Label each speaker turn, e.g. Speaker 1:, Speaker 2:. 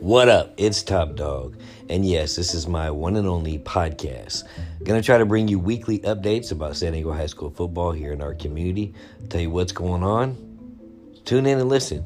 Speaker 1: What up? It's Top Dog. And yes, this is my one and only podcast. Gonna try to bring you weekly updates about San Diego High School football here in our community. Tell you what's going on. Tune in and listen.